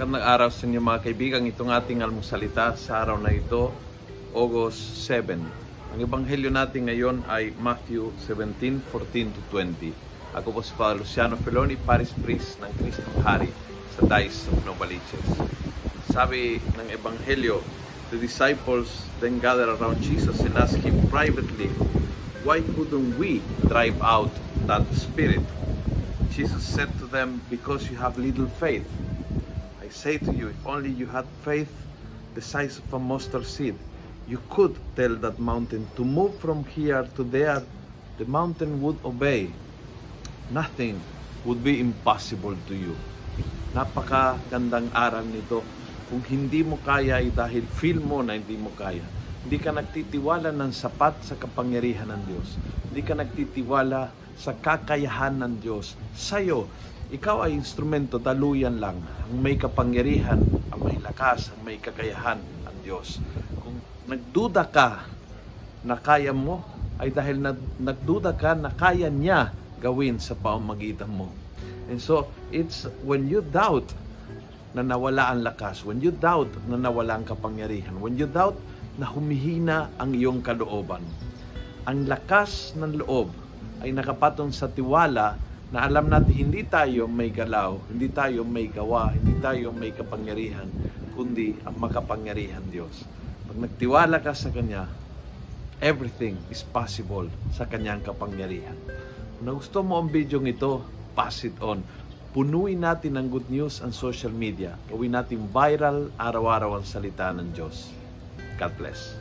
Magandang araw sa inyo mga kaibigan. Itong ating almusalita sa araw na ito, August 7. Ang ebanghelyo natin ngayon ay Matthew 17, 14 to 20. Ako po si Father Luciano Feloni, Paris Priest ng Kristong Hari sa Dice of Novaliches. Sabi ng ebanghelyo, the disciples then gathered around Jesus and asked him privately, Why couldn't we drive out that spirit? Jesus said to them, Because you have little faith. I say to you, if only you had faith the size of a mustard seed, you could tell that mountain to move from here to there. The mountain would obey. Nothing would be impossible to you. Napakagandang aral nito. Kung hindi mo kaya ay dahil feel mo na hindi mo kaya. Hindi ka nagtitiwala ng sapat sa kapangyarihan ng Diyos. Hindi ka nagtitiwala sa kakayahan ng Diyos sa'yo ikaw ay instrumento, daluyan lang. Ang may kapangyarihan, ang may lakas, ang may kakayahan, ang Diyos. Kung nagduda ka na kaya mo, ay dahil nagduda ka na kaya niya gawin sa pamamagitan mo. And so, it's when you doubt na nawala ang lakas, when you doubt na nawala ang kapangyarihan, when you doubt na humihina ang iyong kalooban, ang lakas ng loob ay nakapatong sa tiwala na alam natin hindi tayo may galaw, hindi tayo may gawa, hindi tayo may kapangyarihan, kundi ang makapangyarihan Diyos. Pag nagtiwala ka sa Kanya, everything is possible sa Kanyang kapangyarihan. Kung nagusto mo ang video ito, pass it on. Punuin natin ng good news ang social media. Gawin natin viral araw-araw ang salita ng Diyos. God bless.